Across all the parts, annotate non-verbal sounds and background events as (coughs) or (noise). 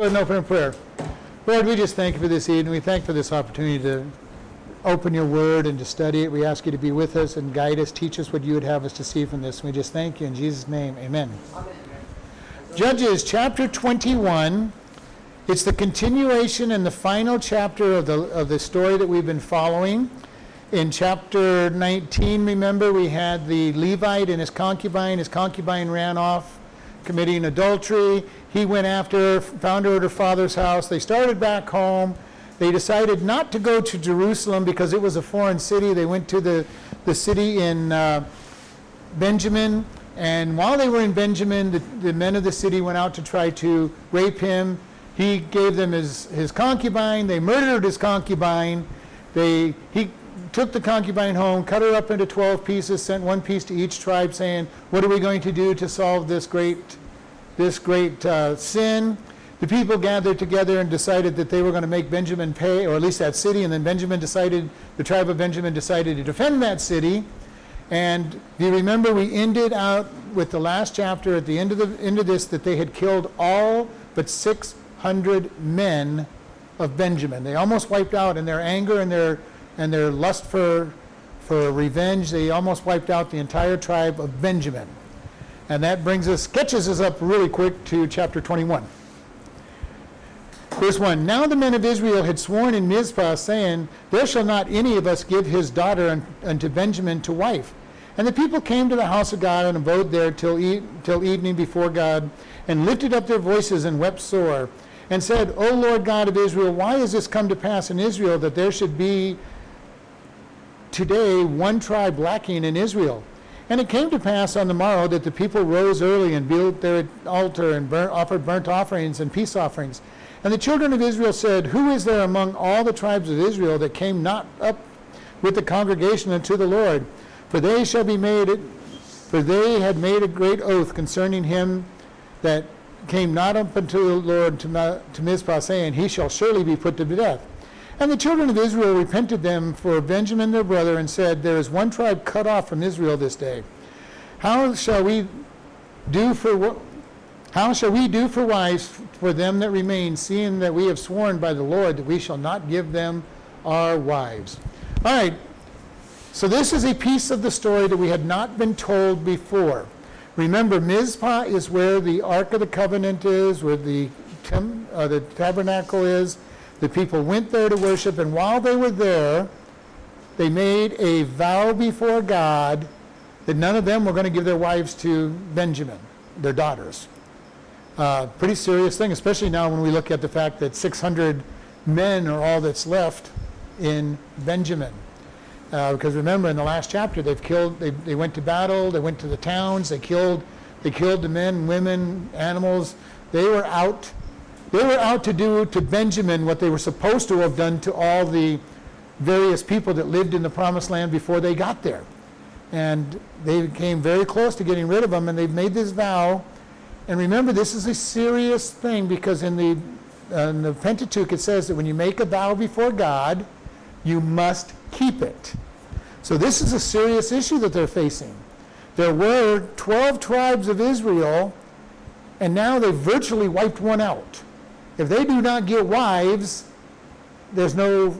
Lord, open in prayer. Lord, we just thank you for this evening. We thank you for this opportunity to open your word and to study it. We ask you to be with us and guide us, teach us what you would have us to see from this. We just thank you in Jesus' name. Amen. Amen. Judges chapter 21. It's the continuation and the final chapter of the, of the story that we've been following. In chapter 19, remember, we had the Levite and his concubine. His concubine ran off committing adultery. He went after her, found her at her father's house. They started back home. They decided not to go to Jerusalem because it was a foreign city. They went to the, the city in uh, Benjamin. And while they were in Benjamin, the, the men of the city went out to try to rape him. He gave them his, his concubine. They murdered his concubine. They, he took the concubine home, cut her up into 12 pieces, sent one piece to each tribe, saying, What are we going to do to solve this great this great uh, sin. The people gathered together and decided that they were going to make Benjamin pay, or at least that city, and then Benjamin decided, the tribe of Benjamin decided to defend that city. And do you remember we ended out with the last chapter at the end of the end of this that they had killed all but 600 men of Benjamin. They almost wiped out in their anger and their and their lust for for revenge. They almost wiped out the entire tribe of Benjamin. And that brings us, catches us up really quick to chapter 21. Verse 1 Now the men of Israel had sworn in Mizpah, saying, There shall not any of us give his daughter unto Benjamin to wife. And the people came to the house of God and abode there till, e- till evening before God, and lifted up their voices and wept sore, and said, O Lord God of Israel, why is this come to pass in Israel that there should be today one tribe lacking in Israel? And it came to pass on the morrow that the people rose early and built their altar and burnt, offered burnt offerings and peace offerings. And the children of Israel said, Who is there among all the tribes of Israel that came not up with the congregation unto the Lord? For they shall be made, for they had made a great oath concerning him that came not up unto the Lord to, to Mizpah, saying, He shall surely be put to death. And the children of Israel repented them for Benjamin their brother and said, There is one tribe cut off from Israel this day. How shall we do for how shall we do for wives for them that remain, seeing that we have sworn by the Lord that we shall not give them our wives? All right. So this is a piece of the story that we had not been told before. Remember, Mizpah is where the Ark of the Covenant is, where the, uh, the tabernacle is. The people went there to worship, and while they were there, they made a vow before God that none of them were going to give their wives to Benjamin, their daughters. Uh, pretty serious thing, especially now when we look at the fact that 600 men are all that's left in Benjamin. Uh, because remember, in the last chapter, they've killed. They, they went to battle. They went to the towns. They killed. They killed the men, women, animals. They were out they were out to do to Benjamin what they were supposed to have done to all the various people that lived in the promised land before they got there. And they came very close to getting rid of them, and they've made this vow. And remember, this is a serious thing because in the, uh, in the Pentateuch it says that when you make a vow before God, you must keep it. So this is a serious issue that they're facing. There were 12 tribes of Israel, and now they've virtually wiped one out. If they do not get wives, there's no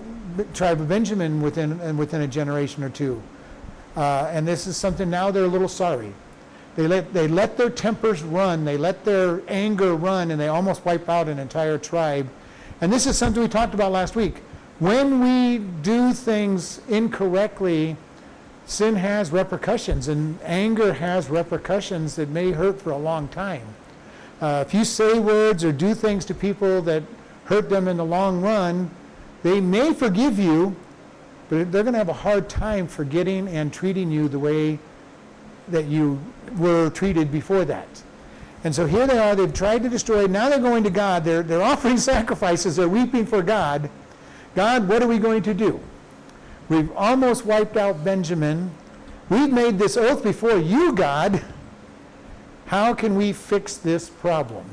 tribe of Benjamin within, and within a generation or two. Uh, and this is something now they're a little sorry. They let, they let their tempers run, they let their anger run, and they almost wipe out an entire tribe. And this is something we talked about last week. When we do things incorrectly, sin has repercussions, and anger has repercussions that may hurt for a long time. Uh, if you say words or do things to people that hurt them in the long run, they may forgive you, but they're going to have a hard time forgetting and treating you the way that you were treated before that. And so here they are, they've tried to destroy, now they're going to God, they're, they're (laughs) offering sacrifices, they're weeping for God. God, what are we going to do? We've almost wiped out Benjamin. We've made this oath before you, God. How can we fix this problem?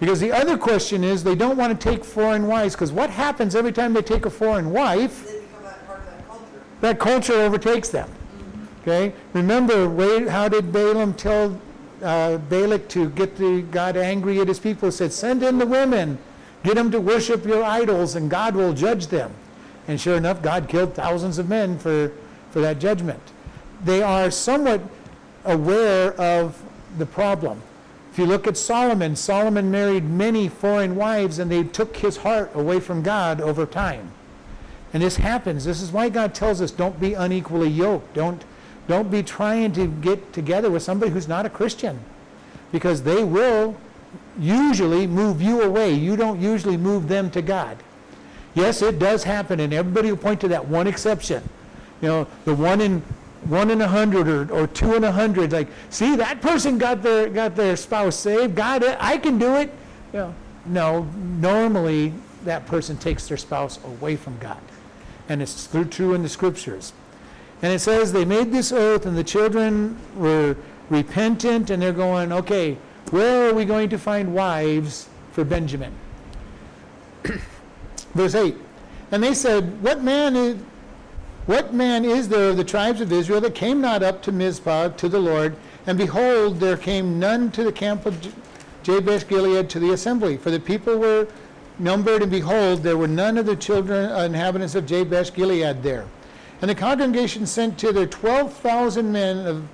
Because the other question is they don't want to take foreign wives because what happens every time they take a foreign wife? That culture. that culture. overtakes them. Mm-hmm. Okay? Remember, how did Balaam tell uh, Balak to get the, God angry at his people? He said, Send in the women. Get them to worship your idols, and God will judge them. And sure enough, God killed thousands of men for, for that judgment. They are somewhat aware of the problem. If you look at Solomon, Solomon married many foreign wives, and they took his heart away from God over time. And this happens. This is why God tells us don't be unequally yoked. Don't, don't be trying to get together with somebody who's not a Christian. Because they will usually move you away. You don't usually move them to God. Yes, it does happen, and everybody will point to that one exception. You know, the one in one in a hundred or, or two in a hundred. Like, see, that person got their got their spouse saved. God, I can do it. You know, no, normally that person takes their spouse away from God and it's true in the scriptures. And it says they made this oath, and the children were repentant, and they're going, okay, where are we going to find wives for Benjamin? (clears throat) Verse 8. And they said, What man is what man is there of the tribes of Israel that came not up to Mizpah to the Lord? And behold, there came none to the camp of Jabesh Gilead to the assembly. For the people were numbered, and behold, there were none of the children, uh, inhabitants of Jabesh Gilead there. And the congregation sent to their 12,000 men of,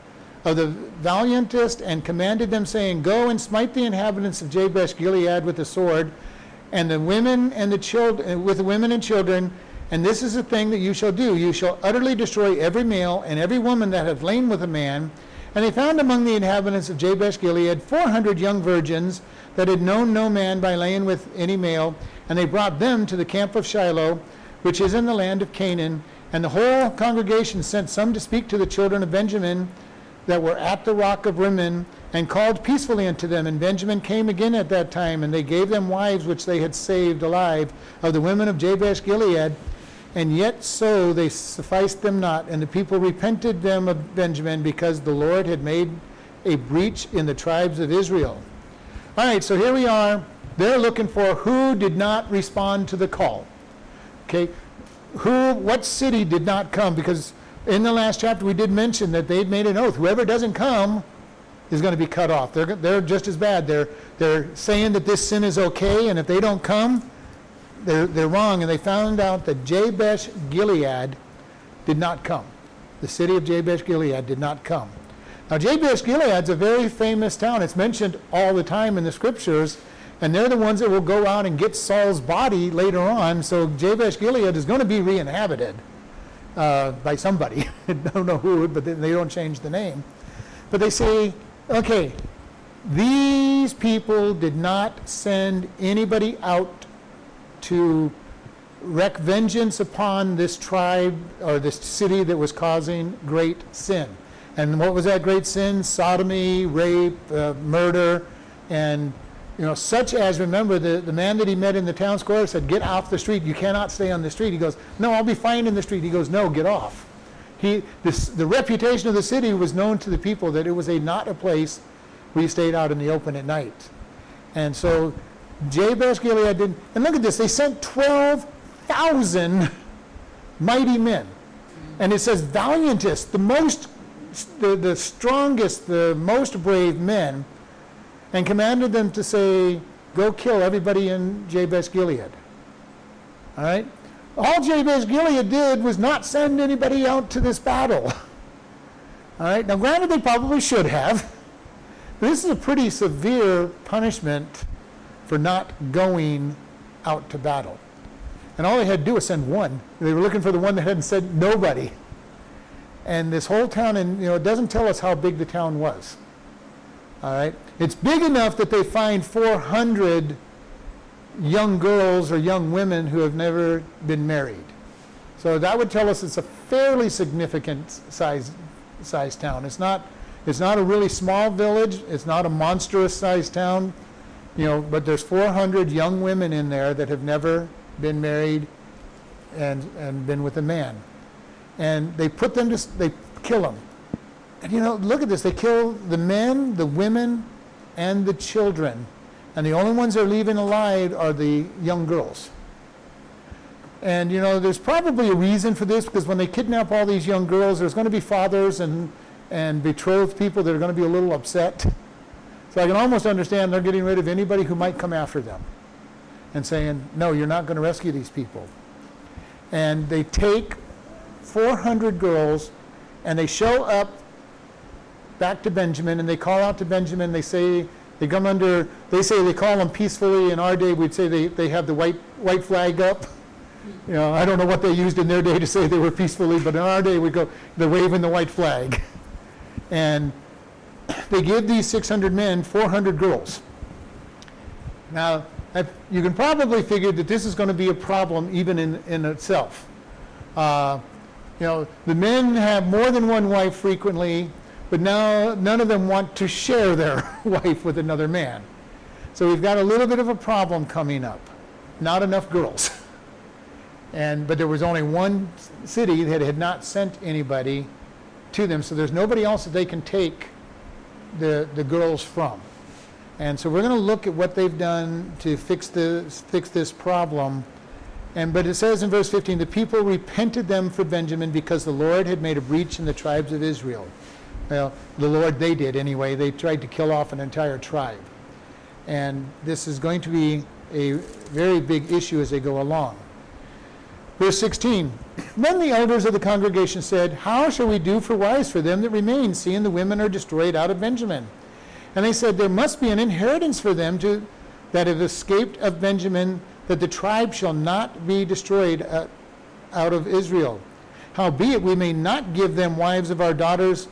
of the valiantest and commanded them, saying, Go and smite the inhabitants of Jabesh Gilead with the sword, and the women and the children, with the women and children. And this is the thing that you shall do: you shall utterly destroy every male and every woman that have lain with a man. And they found among the inhabitants of Jabesh Gilead 400 young virgins that had known no man by laying with any male, and they brought them to the camp of Shiloh, which is in the land of Canaan. And the whole congregation sent some to speak to the children of Benjamin that were at the rock of Rimmon, and called peacefully unto them. And Benjamin came again at that time, and they gave them wives which they had saved alive of the women of Jabesh Gilead. And yet so they sufficed them not. And the people repented them of Benjamin, because the Lord had made a breach in the tribes of Israel. All right, so here we are. They're looking for who did not respond to the call. Okay, who, what city did not come? Because in the last chapter we did mention that they'd made an oath. Whoever doesn't come is going to be cut off. They're, they're just as bad. They're, they're saying that this sin is okay, and if they don't come, they're, they're wrong. And they found out that Jabesh Gilead did not come. The city of Jabesh Gilead did not come. Now, Jabesh Gilead's a very famous town. It's mentioned all the time in the scriptures, and they're the ones that will go out and get Saul's body later on. So Jabesh Gilead is going to be re-inhabited uh, by somebody. (laughs) I don't know who, but they don't change the name. But they say, okay, these people did not send anybody out to wreak vengeance upon this tribe or this city that was causing great sin. And what was that great sin? Sodomy, rape, uh, murder, and you know, such as remember the, the man that he met in the town square said, Get off the street, you cannot stay on the street. He goes, No, I'll be fine in the street. He goes, No, get off. He, this, the reputation of the city was known to the people that it was a not a place where you stayed out in the open at night. And so Jabesh Gilead did, and look at this, they sent 12,000 mighty men. And it says, valiantest, the most the, the strongest, the most brave men, and commanded them to say, Go kill everybody in Jabesh Gilead. All right? All Jabesh Gilead did was not send anybody out to this battle. (laughs) All right? Now, granted, they probably should have. This is a pretty severe punishment for not going out to battle. And all they had to do was send one. They were looking for the one that hadn't said nobody and this whole town, and you know, it doesn't tell us how big the town was. All right, it's big enough that they find 400 young girls or young women who have never been married. So that would tell us it's a fairly significant size size town. It's not it's not a really small village. It's not a monstrous sized town, you know. But there's 400 young women in there that have never been married and and been with a man and they put them to, they kill them. And you know, look at this. They kill the men, the women, and the children. And the only ones they're leaving alive are the young girls. And you know, there's probably a reason for this because when they kidnap all these young girls, there's going to be fathers and, and betrothed people that are going to be a little upset. (laughs) So I can almost understand they're getting rid of anybody who might come after them. and saying, no, you're not going to rescue these people. And they take 400 girls and they show up back to Benjamin and they call out to Benjamin. They say, they come under, they say they call them peacefully. In our day, we'd say they, they have the white, white flag up. You know, I don't know what they used in their day to say they were peacefully, but in our day, we go, they're waving the white flag. And (coughs) they give these 600 men 400 girls. Now, you can probably figure that this is going to be a problem even in, in itself. Uh, you know, the men have more than one wife frequently, but now none of them want to share their (laughs) wife with another man. So we've got a little bit of a problem coming up. Not enough girls. (laughs) And, but there was only one city that had not sent anybody to them, so there's nobody else that they can take the, the girls from. And so we're going to look at what they've done to fix, the, fix this problem. And, but it says in verse 15, the people repented them for Benjamin because the Lord had made a breach in the tribes of Israel. Well, the Lord, they did anyway. They tried to kill off an entire tribe. And this is going to be a very big issue as they go along. Verse 16 Then the elders of the congregation said, How shall we do for wives for them that remain, seeing the women are destroyed out of Benjamin? And they said, There must be an inheritance for them to, that have escaped of Benjamin, that the tribe shall not be destroyed uh, out of Israel. Howbeit, we may not give them wives of our daughters,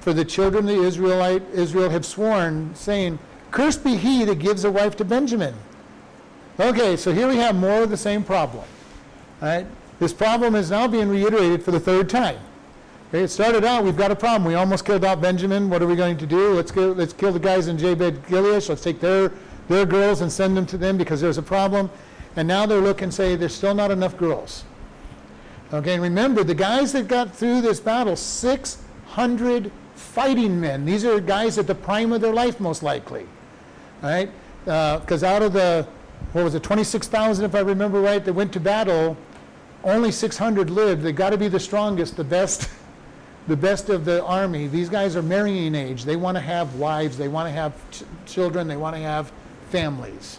for the children of the Israelite Israel have sworn, saying, Cursed be he that gives a wife to Benjamin. Okay, so here we have more of the same problem. This problem is now being reiterated for the third time. Okay, it started out, we've got a problem. We almost killed out Benjamin. What are we going to do? Let's, go, let's kill the guys in Jabesh Gilead. Let's take their, their girls and send them to them because there's a problem. And now they're looking and say there's still not enough girls. Okay, and remember, the guys that got through this battle, 600 fighting men. These are guys at the prime of their life, most likely. Right? Because uh, out of the, what was it, 26,000, if I remember right, that went to battle, only 600 lived. They've got to be the strongest, the best, the best of the army. These guys are marrying age. They want to have wives. They want to have ch- children. They want to have families.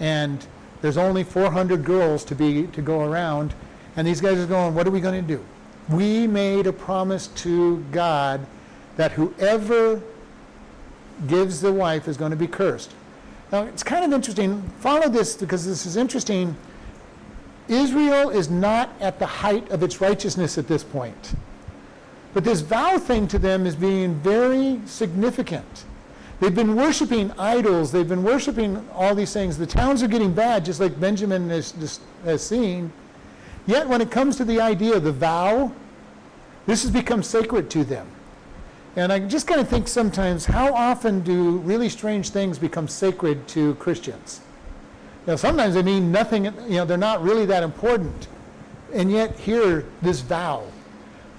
And there's only 400 girls to be to go around, and these guys are going. What are we going to do? We made a promise to God that whoever gives the wife is going to be cursed. Now it's kind of interesting. Follow this because this is interesting Israel is not at the height of its righteousness at this point. But this vow thing to them is being very significant. They've been worshiping idols, they've been worshiping all these things. The towns are getting bad, just like Benjamin has, has seen. Yet, when it comes to the idea of the vow, this has become sacred to them. And I just kind of think sometimes how often do really strange things become sacred to Christians? Know, sometimes they mean nothing, you know, they're not really that important. And yet here, this vow,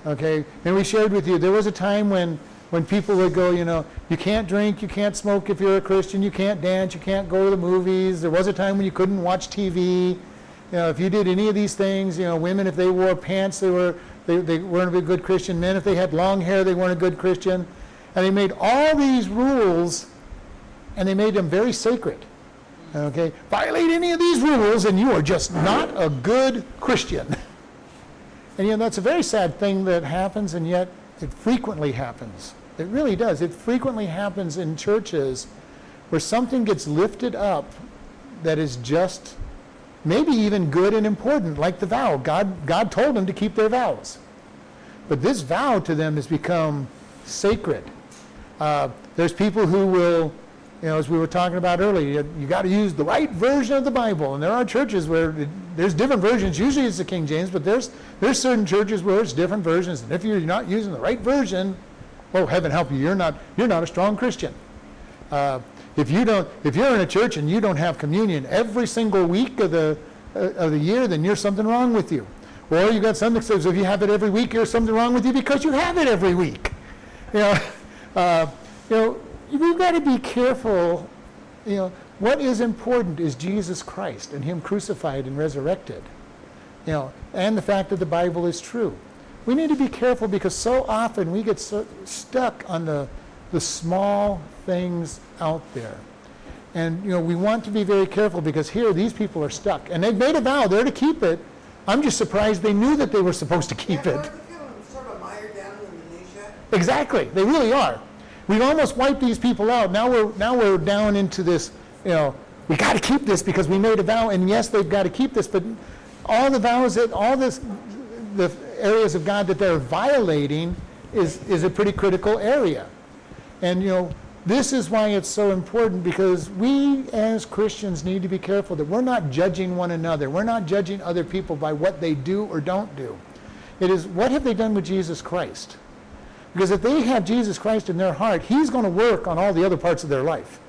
okay? And we shared with you, there was a time when, when people would go, you know, you can't drink, you can't smoke if you're a Christian, you can't dance, you can't go to the movies. There was a time when you couldn't watch TV. You know, if you did any of these things, you know, women, if they wore pants, they, were, they, they weren't a good Christian. Men, if they had long hair, they weren't a good Christian. And they made all these rules, and they made them very sacred. Okay? Violate any of these rules and you are just not a good Christian. And you know, that's a very sad thing that happens, and yet it frequently happens. It really does. It frequently happens in churches where something gets lifted up that is just maybe even good and important, like the vow. God, God told them to keep their vows. But this vow to them has become sacred. Uh, there's people who will you know, as we were talking about earlier, you, you got to use the right version of the Bible. And there are churches where there's different versions. Usually it's the King James, but there's there's certain churches where it's different versions. And if you're not using the right version, oh heaven help you, you're not you're not a strong Christian. Uh, if you don't, if you're in a church and you don't have communion every single week of the uh, of the year, then there's something wrong with you. Or you got something says if you have it every week, there's something wrong with you because you have it every week. You know, (laughs) uh, you know we've got to be careful. You know, what is important is Jesus Christ and Him crucified and resurrected. You know, and the fact that the Bible is true. We need to be careful because so often we get so stuck on the, the small things out there. And you know, we want to be very careful because here these people are stuck. And they've made a vow, they're to keep it. I'm just surprised they knew that they were supposed to keep yeah, it. aren't they feeling sort of mired down in the? Exactly. They really are. We've almost wiped these people out. Now we're now we're down into this, you know, we got to keep this because we made a vow and yes, they've got to keep this, but all the vows that all this the areas of God that they're violating is is a pretty critical area. And you know, this is why it's so important because we as Christians need to be careful that we're not judging one another. We're not judging other people by what they do or don't do. It is what have they done with Jesus Christ? Because if they have Jesus Christ in their heart, He's going to work on all the other parts of their life,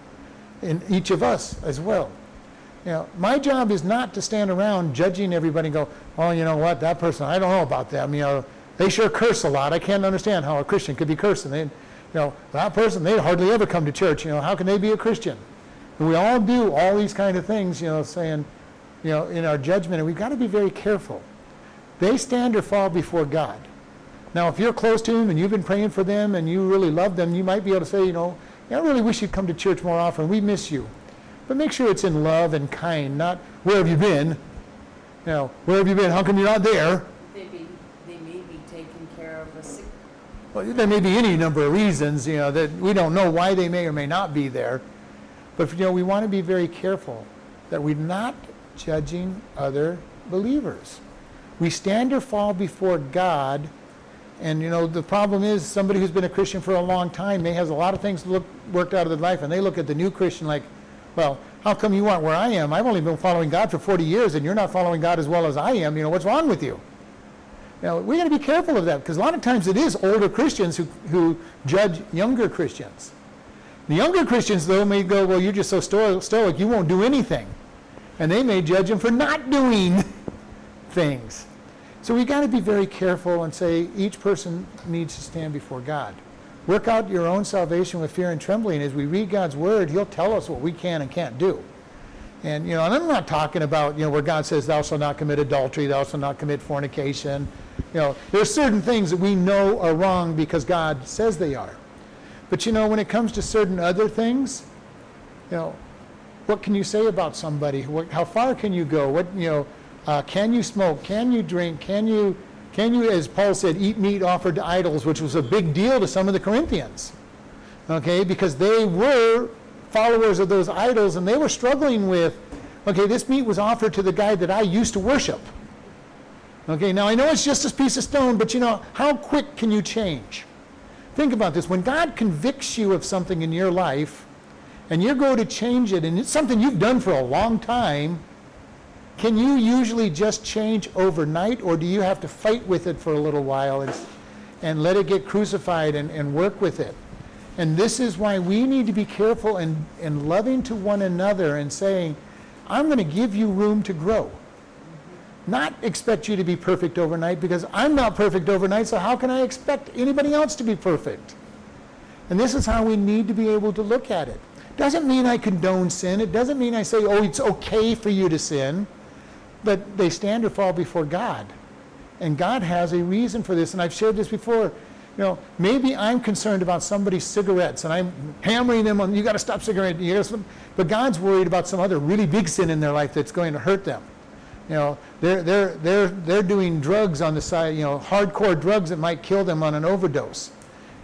in each of us as well. Know, my job is not to stand around judging everybody and go, oh, you know what, that person, I don't know about them. You know, they sure curse a lot. I can't understand how a Christian could be cursing. They, you know, that person, they hardly ever come to church. You know, how can they be a Christian? And we all do all these kind of things, you know, saying, you know, in our judgment, and we've got to be very careful. They stand or fall before God. Now, if you're close to them and you've been praying for them and you really love them, you might be able to say, you know, I really wish you'd come to church more often. We miss you. But make sure it's in love and kind, not where have you been? You know, where have you been? How come you're not there? They be, they may be taking care of a sick, Well, there may be any number of reasons, you know, that we don't know why they may or may not be there. But, you know, we want to be very careful that we're not judging other believers. We stand or fall before God and you know, the problem is somebody who's been a Christian for a long time may has a lot of things look, worked out of their life, and they look at the new Christian like, well, how come you aren't where I am? I've only been following God for 40 years, and you're not following God as well as I am. You know, what's wrong with you? Now, we got to be careful of that because a lot of times it is older Christians who, who judge younger Christians. The younger Christians, though, may go, well, you're just so stoic, you won't do anything. And they may judge them for not doing (laughs) things. So we got to be very careful and say each person needs to stand before God. Work out your own salvation with fear and trembling. As we read God's word, He'll tell us what we can and can't do. And you know, and I'm not talking about you know where God says, "Thou shalt not commit adultery, thou shalt not commit fornication." You know, there's certain things that we know are wrong because God says they are. But you know, when it comes to certain other things, you know, what can you say about somebody? What, how far can you go? What you know? Uh, can you smoke? Can you drink? Can you, can you, as Paul said, eat meat offered to idols, which was a big deal to some of the Corinthians, okay, because they were followers of those idols and they were struggling with, okay, this meat was offered to the guy that I used to worship. Okay, now I know it's just a piece of stone, but you know, how quick can you change? Think about this. When God convicts you of something in your life, and you go to change it, and it's something you've done for a long time, can you usually just change overnight, or do you have to fight with it for a little while and, and let it get crucified and, and work with it? And this is why we need to be careful and, and loving to one another and saying, I'm going to give you room to grow. Not expect you to be perfect overnight because I'm not perfect overnight, so how can I expect anybody else to be perfect? And this is how we need to be able to look at it. Doesn't mean I condone sin. It doesn't mean I say, oh, it's okay for you to sin. But they stand or fall before God. And God has a reason for this. And I've shared this before. You know, maybe I'm concerned about somebody's cigarettes and I'm hammering them on, you got to stop cigarette. You gotta. But God's worried about some other really big sin in their life that's going to hurt them. You know, they're, they're, they're, they're doing drugs on the side, you know, hardcore drugs that might kill them on an overdose.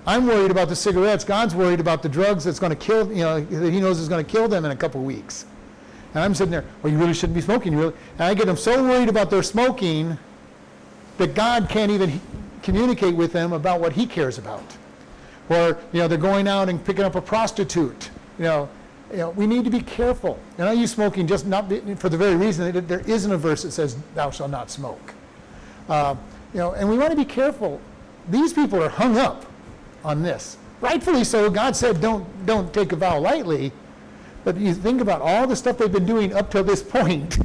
I'm worried about the cigarettes. God's worried about the drugs that's going to kill, you know, that he knows is going to kill them in a couple weeks. And I'm sitting there, well, you really shouldn't be smoking. You really, and I get them so worried about their smoking that God can't even communicate with them about what he cares about. Or, you know, they're going out and picking up a prostitute. You know, you know we need to be careful. And I use smoking just not be, for the very reason that there isn't a verse that says, thou shalt not smoke. Uh, you know, and we want to be careful. These people are hung up on this. Rightfully so. God said, don't, don't take a vow lightly. But you think about all the stuff they've been doing up till this point,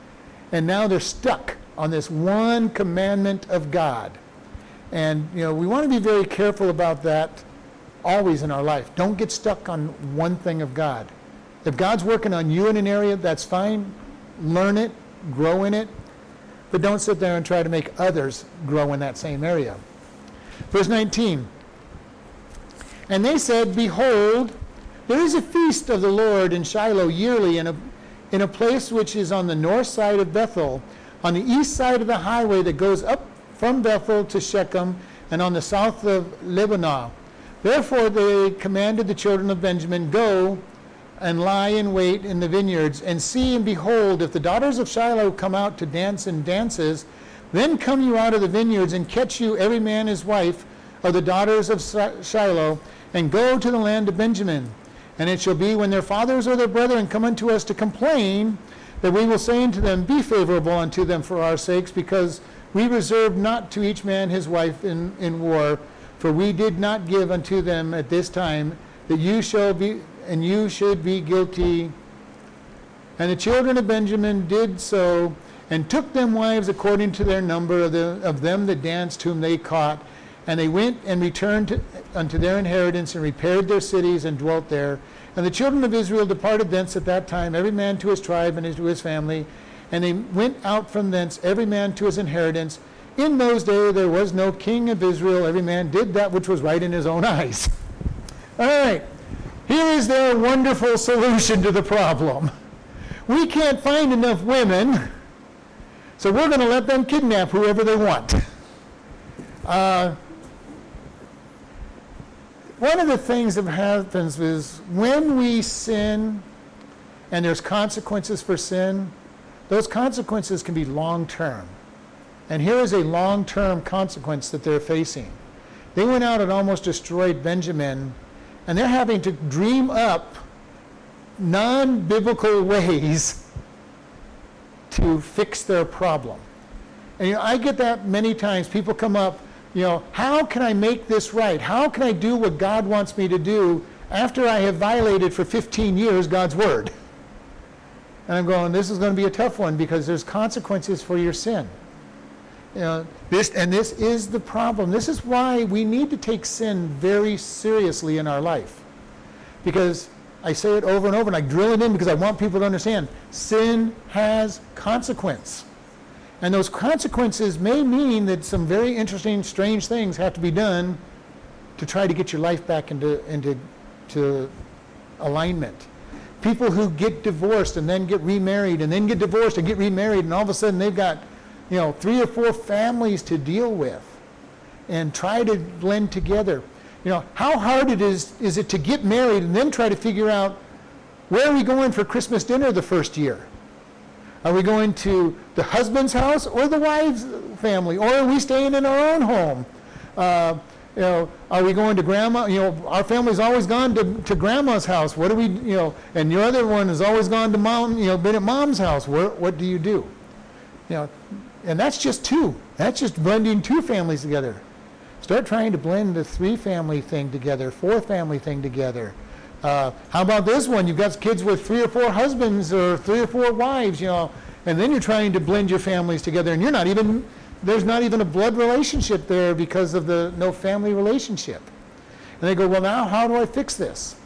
(laughs) and now they're stuck on this one commandment of God. And you know, we want to be very careful about that always in our life. Don't get stuck on one thing of God. If God's working on you in an area, that's fine. Learn it, grow in it, but don't sit there and try to make others grow in that same area. Verse 19. And they said, Behold, There is a feast of the Lord in Shiloh yearly in a, in a place which is on the north side of Bethel, on the east side of the highway that goes up from Bethel to Shechem, and on the south of Lebonah. Therefore they commanded the children of Benjamin, Go and lie in wait in the vineyards, and see and behold, if the daughters of Shiloh come out to dance in dances, then come you out of the vineyards and catch you every man his wife of the daughters of Shiloh, and go to the land of Benjamin. And it shall be when their fathers or their brethren come unto us to complain, that we will say unto them, Be favorable unto them for our sakes, because we reserved not to each man his wife in, in war, for we did not give unto them at this time, that you shall be and you should be guilty. And the children of Benjamin did so, and took them wives according to their number of, the, of them that danced whom they caught. And they went and returned to, unto their inheritance, and repaired their cities, and dwelt there. And the children of Israel departed thence at that time, every man to his tribe and to his family. And they went out from thence, every man to his inheritance. In those days there was no king of Israel. Every man did that which was right in his own eyes. (laughs) All right. Here is their wonderful solution to the problem. We can't find enough women, so we're going to let them kidnap whoever they want. Uh, one of the things that happens is when we sin and there's consequences for sin, those consequences can be long term. And here is a long term consequence that they're facing. They went out and almost destroyed Benjamin and they're having to dream up non biblical (laughs) ways to fix their problem. And you know, I get that many times. People come up, you know, how can I make this right? How can I do what God wants me to do after I have violated for 15 years God's word? And I'm going, this is going to be a tough one because there's consequences for your sin. You know, this, and this is the problem. This is why we need to take sin very seriously in our life. Because I say it over and over and I drill it in because I want people to understand sin has consequence. And those consequences may mean that some very interesting, strange things have to be done to try to get your life back into, into to alignment. People who get divorced and then get remarried and then get divorced and get remarried and all of a sudden they've got you know, three or four families to deal with and try to blend together. You know, how hard it is is it to get married and then try to figure out where are we going for Christmas dinner the first year? Are we going to the husband's house or the wife's family, or are we staying in our own home? Uh, you know, are we going to grandma? You know, our family's always gone to, to grandma's house. What do we, you know, and your other one has always gone to mom, you know, been at mom's house. Where, what do you do? You know, and that's just two. That's just blending two families together. Start trying to blend the three family thing together, four family thing together. Uh, how about this one? You've got kids with three or four husbands or three or four wives, you know, and then you're trying to blend your families together, and you're not even, there's not even a blood relationship there because of the no family relationship. And they go, well, now how do I fix this?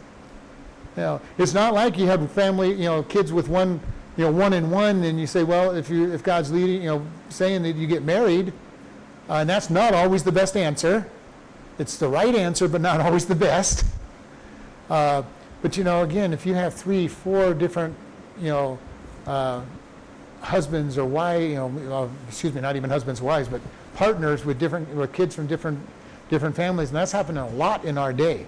You know, it's not like you have family, you know, kids with one you know, one and one, and you say, well, if you if God's leading, you know, saying that you get married, uh, and that's not always the best answer. It's the right answer, but not always the best. Uh, but you know, again, if you have three, four different, you know, uh, husbands or wives, you know, excuse me, not even husbands, wives, but partners with different, with kids from different, different families, and that's happening a lot in our day.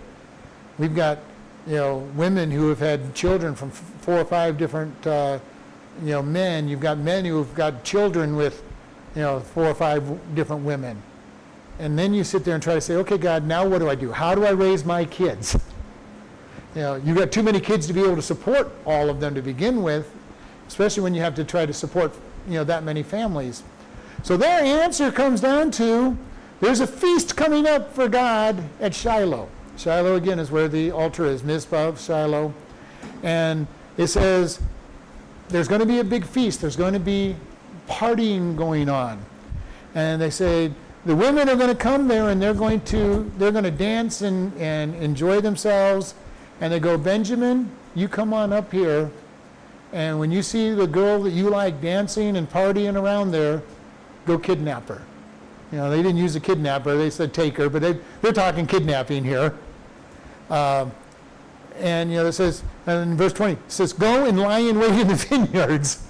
We've got, you know, women who have had children from f- four or five different uh, you know, men, you've got men who've got children with, you know, four or five different women. And then you sit there and try to say, okay, God, now what do I do? How do I raise my kids? (laughs) You know, you've got too many kids to be able to support all of them to begin with, especially when you have to try to support, you know, that many families. So their answer comes down to there's a feast coming up for God at Shiloh. Shiloh, again, is where the altar is, Mizpah of Shiloh. And it says, there's going to be a big feast. There's going to be partying going on. And they say the women are going to come there and they're going to they're going to dance and, and enjoy themselves. And they go, Benjamin, you come on up here. And when you see the girl that you like dancing and partying around there, go kidnap her. You know, they didn't use a kidnapper, they said take her, but they, they're talking kidnapping here. Uh, and you know it says and in verse 20 it says go and lie in wait in the (laughs) vineyards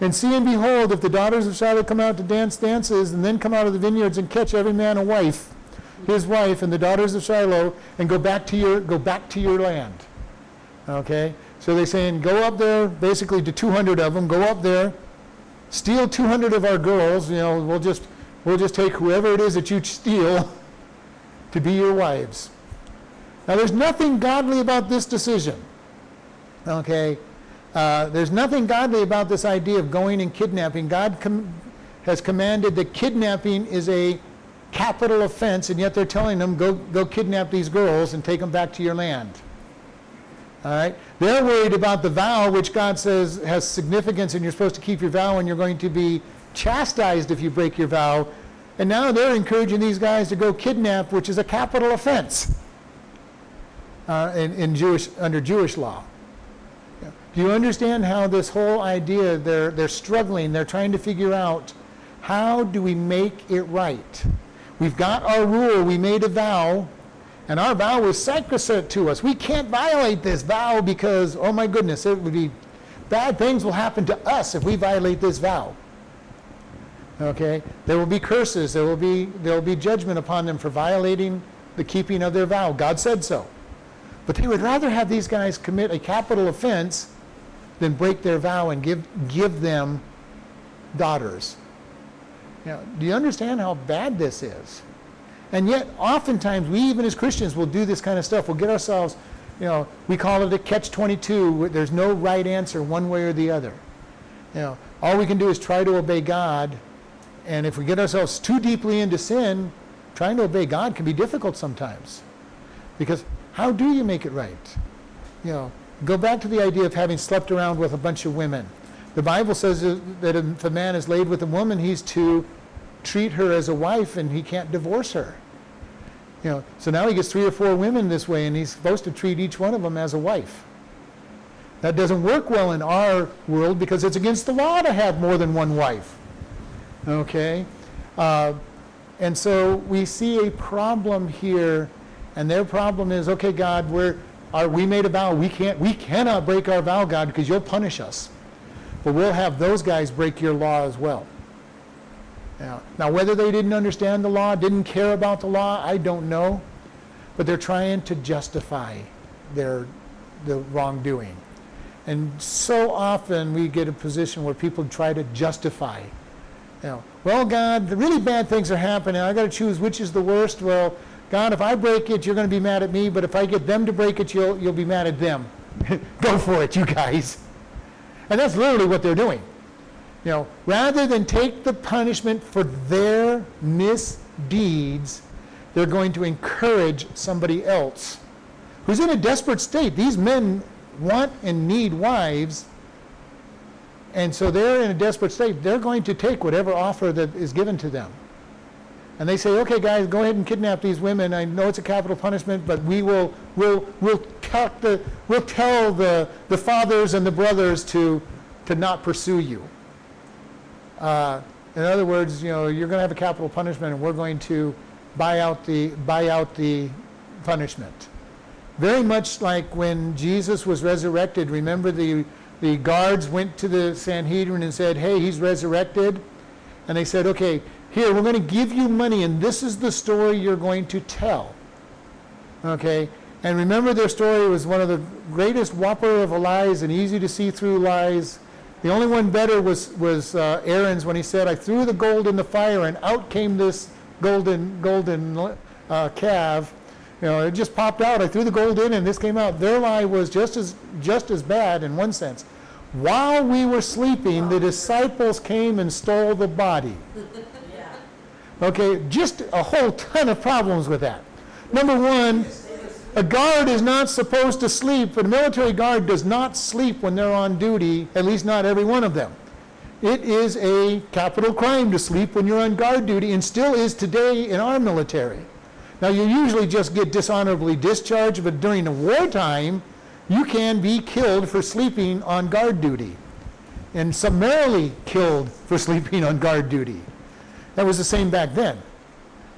and see and behold if the daughters of Shiloh come out to dance dances and then come out of the vineyards and catch every man a wife his wife and the daughters of Shiloh and go back to your go back to your land okay so they're saying go up there basically to 200 of them go up there steal 200 of our girls you know we'll just we'll just take whoever it is that you steal (laughs) to be your wives now, there's nothing godly about this decision. Okay? Uh, there's nothing godly about this idea of going and kidnapping. God com- has commanded that kidnapping is a capital offense, and yet they're telling them, go, go kidnap these girls and take them back to your land. All right? They're worried about the vow, which God says has significance, and you're supposed to keep your vow, and you're going to be chastised if you break your vow. And now they're encouraging these guys to go kidnap, which is a capital offense uh, in, in Jewish, under Jewish law. Do you understand how this whole idea, they're, they're struggling, they're trying to figure out how do we make it right? We've got our rule, we made a vow, and our vow is sacrosanct to us. We can't violate this vow because, oh my goodness, it would be bad things will happen to us if we violate this vow. Okay? There will be curses, there will be, there will be judgment upon them for violating the keeping of their vow. God said so. But they would rather have these guys commit a capital offense than break their vow and give, give them daughters. Now, do you understand how bad this is? And yet, oftentimes, we even as Christians will do this kind of stuff. We'll get ourselves, you know, we call it a catch 22. There's no right answer one way or the other. You know, all we can do is try to obey God. And if we get ourselves too deeply into sin, trying to obey God can be difficult sometimes. Because how do you make it right? You know, go back to the idea of having slept around with a bunch of women. The Bible says that if a man is laid with a woman, he's to treat her as a wife and he can't divorce her. You know, so now he gets three or four women this way and he's supposed to treat each one of them as a wife. That doesn't work well in our world because it's against the law to have more than one wife. Okay? Uh, and so we see a problem here and their problem is, okay, God, we're, our, we made a vow. We, can't, we cannot break our vow, God, because you'll punish us. But we'll have those guys break your law as well. Now, now, whether they didn't understand the law, didn't care about the law, I don't know. But they're trying to justify their the wrongdoing. And so often we get a position where people try to justify. You know, well, God, the really bad things are happening. I got to choose which is the worst. Well, God, if I break it, you're going to be mad at me, but if I get them to break it, you'll, you'll be mad at them. (laughs) Go for it, you guys. And that's literally what they're doing. You know, rather than take the punishment for their misdeeds, they're going to encourage somebody else who's in a desperate state. These men want and need wives, and so they're in a desperate state. They're going to take whatever offer that is given to them and they say, okay, guys, go ahead and kidnap these women. I know it's a capital punishment, but we will we'll, we'll, tell the, we'll tell the, the fathers and the brothers to, to not pursue you. Uh, in other words, you know, you're going to have a capital punishment, and we're going to buy out the, buy out the punishment. Very much like when Jesus was resurrected. Remember, the, the guards went to the Sanhedrin and said, hey, he's resurrected. And they said, okay, here, we're going to give you money, and this is the story you're going to tell. Okay? And remember, their story was one of the greatest whopper of lies and easy to see through lies. The only one better was, was uh, Aaron's when he said, I threw the gold in the fire, and out came this golden, golden uh, calf. You know, it just popped out. I threw the gold in, and this came out. Their lie was just as, just as bad in one sense. While we were sleeping, the disciples came and stole the body. (laughs) Okay, just a whole ton of problems with that. Number one, a guard is not supposed to sleep. But a military guard does not sleep when they're on duty, at least not every one of them. It is a capital crime to sleep when you're on guard duty, and still is today in our military. Now, you usually just get dishonorably discharged, but during the wartime, you can be killed for sleeping on guard duty, and summarily killed for (laughs) sleeping on guard duty. That was the same back then.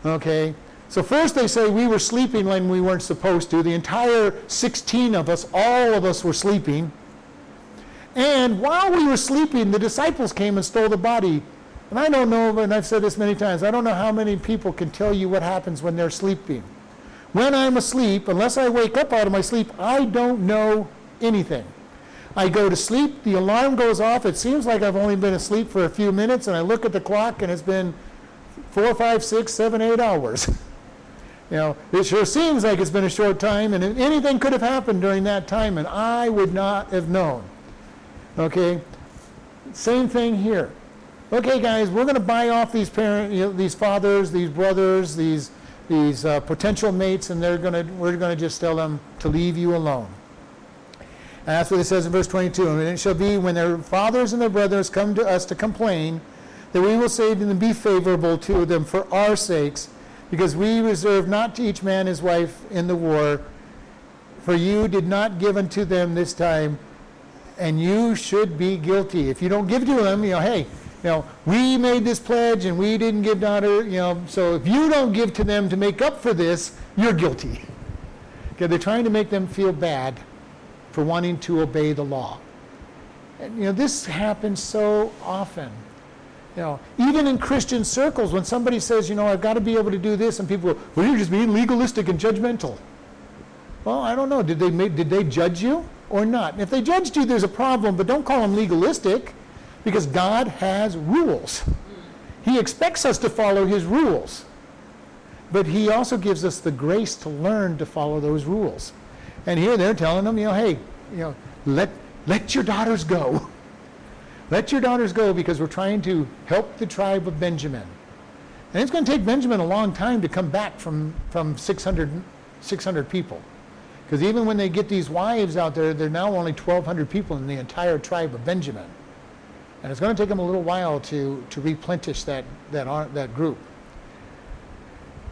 Okay? So first they say we were sleeping when we weren't supposed to. The entire 16 of us, all of us were sleeping. And while we were sleeping, the disciples came and stole the body. And I don't know, and I've said this many times, I don't know how many people can tell you what happens when they're sleeping. When I'm asleep, unless I wake up out of my sleep, I don't know anything. I go to sleep, the alarm goes off, it seems like I've only been asleep for a few minutes, and I look at the clock and it's been four, five, six, seven, eight hours. (laughs) you know, it sure seems like it's been a short time, and anything could have happened during that time, and I would not have known. Okay? Same thing here. Okay, guys, we're going to buy off these parents, you know, these fathers, these brothers, these these uh, potential mates, and they're going to we're going to just tell them to leave you alone. And that's what it says in verse 22. And it shall be when their fathers and their brothers come to us to complain, that we will say to them, Be favorable to them for our sakes, because we reserve not to each man his wife in the war. For you did not give unto them this time, and you should be guilty. If you don't give to them, you know, hey, you know, we made this pledge and we didn't give daughter, you know, so if you don't give to them to make up for this, you're guilty. Okay, they're trying to make them feel bad for wanting to obey the law. And, you know, this happens so often. Know, even in Christian circles, when somebody says, you know, I've got to be able to do this, and people go, well, you're just being legalistic and judgmental. Well, I don't know. Did they, make, did they judge you or not? And if they judged you, there's a problem, but don't call them legalistic because God has rules. He expects us to follow his rules. But he also gives us the grace to learn to follow those rules. And here they're telling them, you know, hey, you know, let, let your daughters go. (laughs) let your daughters go because we're trying to help the tribe of Benjamin. And it's going to take Benjamin a long time to come back from, from 600, 600 people. Because even when they get these wives out there, they're now only 1,200 people in the entire tribe of Benjamin. And it's going to take them a little while to, to replenish that, that, that group.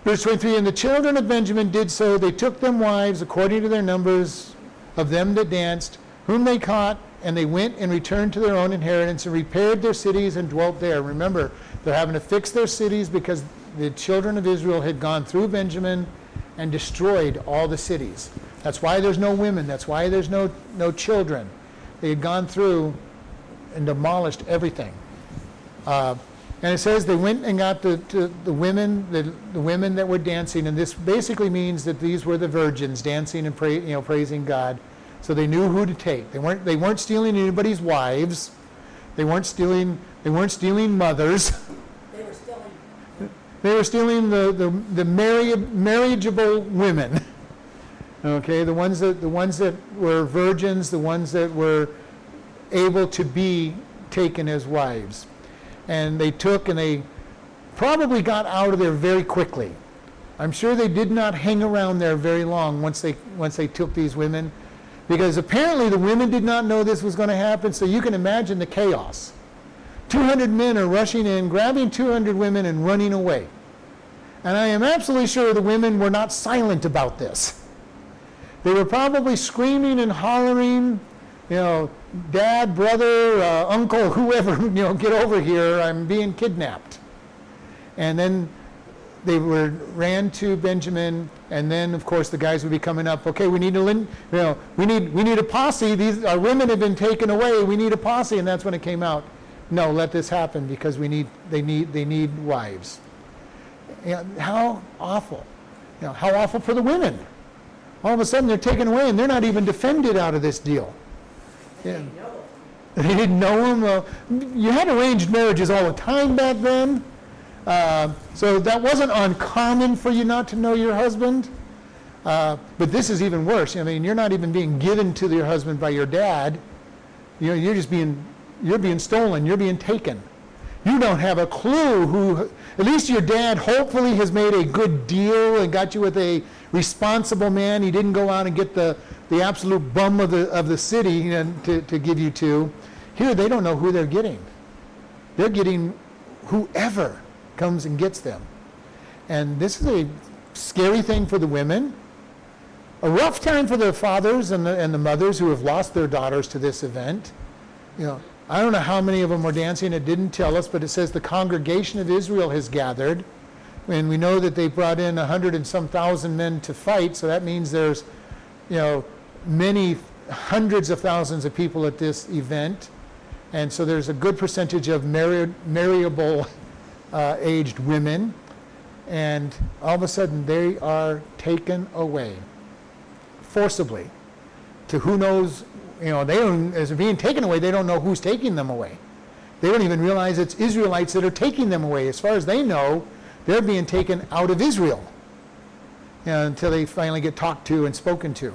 Verse 23 And the children of Benjamin did so. They took them wives according to their numbers of them that danced, whom they caught, and they went and returned to their own inheritance and repaired their cities and dwelt there. Remember, they're having to fix their cities because the children of Israel had gone through Benjamin and destroyed all the cities. That's why there's no women. That's why there's no, no children. They had gone through and demolished everything. Uh, and it says they went and got the, the women, the, the women that were dancing, and this basically means that these were the virgins dancing and pray, you know, praising God. So they knew who to take. They weren't, they weren't stealing anybody's wives. They weren't stealing, they weren't stealing mothers. (laughs) They were stealing. They were stealing the, the, the marry, marriageable women. Okay, the ones that the ones that were virgins, the ones that were able to be taken as wives. And they took and they probably got out of there very quickly. I'm sure they did not hang around there very long once they, once they took these women, because apparently the women did not know this was going to happen, so you can imagine the chaos. 200 men are rushing in, grabbing 200 women, and running away. And I am absolutely sure the women were not silent about this. They were probably screaming and hollering, you know, dad, brother, uh, uncle, whoever, (laughs) you know, get over here, I'm being kidnapped. And then they were ran to Benjamin, and then of course the guys would be coming up. Okay, we need a, you know, we need we need a posse. These our women have been taken away. We need a posse, and that's when it came out. No, let this happen because we need they need they need wives. You know, how awful! You know, how awful for the women. All of a sudden they're taken away, and they're not even defended out of this deal. Yeah. They didn't know him. Well, you had arranged marriages all the time back then. Uh, so that wasn't uncommon for you not to know your husband. Uh, but this is even worse. I mean, you're not even being given to your husband by your dad. You know, you're just being, you're being stolen. You're being taken. You don't have a clue who, at least your dad hopefully has made a good deal and got you with a responsible man. He didn't go out and get the, the absolute bum of the, of the city and to, to give you to. Here, they don't know who they're getting. They're getting whoever comes and gets them. And this is a scary thing for the women, a rough time for the fathers and the, and the mothers who have lost their daughters to this event. You know, I don't know how many of them were dancing. It didn't tell us, but it says the congregation of Israel has gathered. And we know that they brought in a hundred and some thousand men to fight, so that means there's, you know, many hundreds of thousands of people at this event. And so there's a good percentage of marri- marriable uh, aged women. And all of a sudden, they are taken away forcibly to who knows, you know, they don't, as being taken away, they don't know who's taking them away. They don't even realize it's Israelites that are taking them away. As far as they know, they're being taken out of Israel you know, until they finally get talked to and spoken to.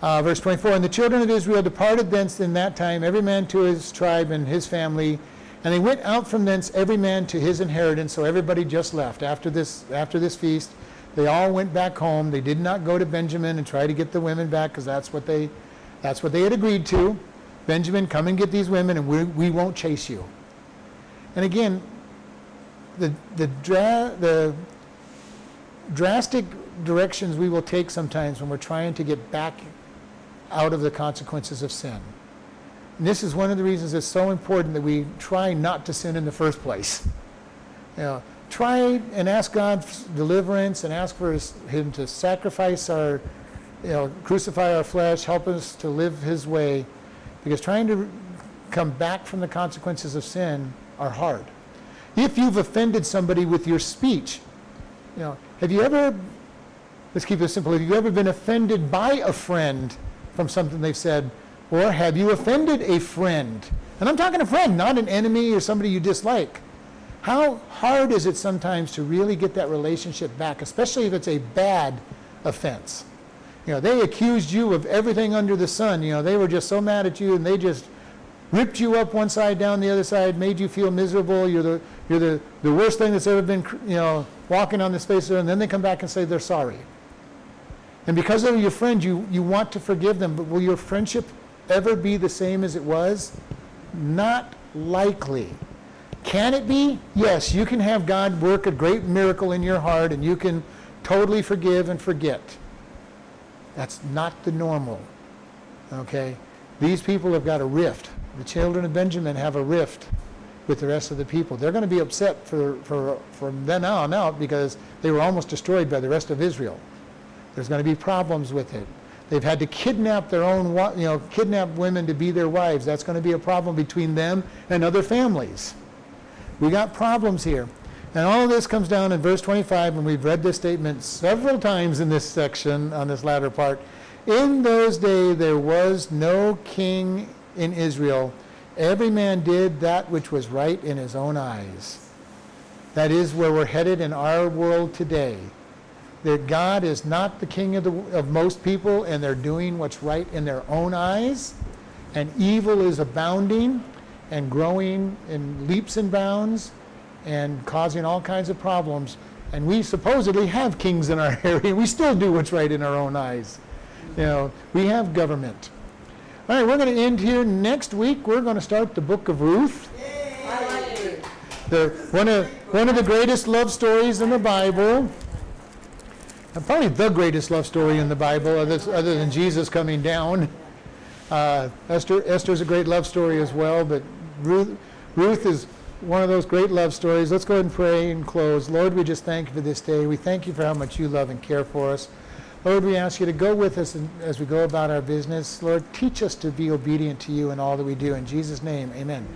Uh, verse 24 And the children of Israel departed thence in that time, every man to his tribe and his family. And they went out from thence, every man to his inheritance. So everybody just left after this, after this feast. They all went back home. They did not go to Benjamin and try to get the women back because that's what they, that's what they had agreed to. Benjamin, come and get these women, and we, we won't chase you. And again, the the dra- the drastic directions we will take sometimes when we're trying to get back out of the consequences of sin. And this is one of the reasons it's so important that we try not to sin in the first place. You know, try and ask God's deliverance and ask for his, Him to sacrifice our, you know, crucify our flesh, help us to live His way, because trying to come back from the consequences of sin are hard. If you've offended somebody with your speech, you know, have you ever, let's keep it simple, have you ever been offended by a friend from something they've said? Or have you offended a friend? And I'm talking a friend, not an enemy or somebody you dislike. How hard is it sometimes to really get that relationship back, especially if it's a bad offense? You know, they accused you of everything under the sun. You know, they were just so mad at you and they just ripped you up one side, down the other side, made you feel miserable. You're the, you're the, the worst thing that's ever been, you know, walking on this face. And then they come back and say they're sorry. And because they're your friend, you, you want to forgive them. But will your friendship ever be the same as it was? Not likely. Can it be? Yes, you can have God work a great miracle in your heart and you can totally forgive and forget. That's not the normal. Okay? These people have got a rift. The children of Benjamin have a rift with the rest of the people. They're going to be upset for, for, from then on out because they were almost destroyed by the rest of Israel. There's going to be problems with it. They've had to kidnap their own, you know, kidnap women to be their wives. That's going to be a problem between them and other families. We got problems here. And all of this comes down in verse 25, and we've read this statement several times in this section, on this latter part. In those days there was no king in Israel. Every man did that which was right in his own eyes. That is where we're headed in our world today. That God is not the king of, the, of most people, and they're doing what's right in their own eyes, and evil is abounding and growing in leaps and bounds and causing all kinds of problems. And we supposedly have kings in our (laughs) area. We still do what's right in our own eyes. You know, we have government. All right, we're going to end here. Next week, we're going to start the book of Ruth. I like it. The, one, of, one of the greatest love stories in the Bible. Probably the greatest love story in the Bible, other, other than Jesus coming down. Uh, Esther, Esther's a great love story as well, but Ruth, Ruth is one of those great love stories. Let's go ahead and pray and close. Lord, we just thank you for this day. We thank you for how much you love and care for us. Lord, we ask you to go with us as we go about our business. Lord, teach us to be obedient to you in all that we do. In Jesus' name, amen.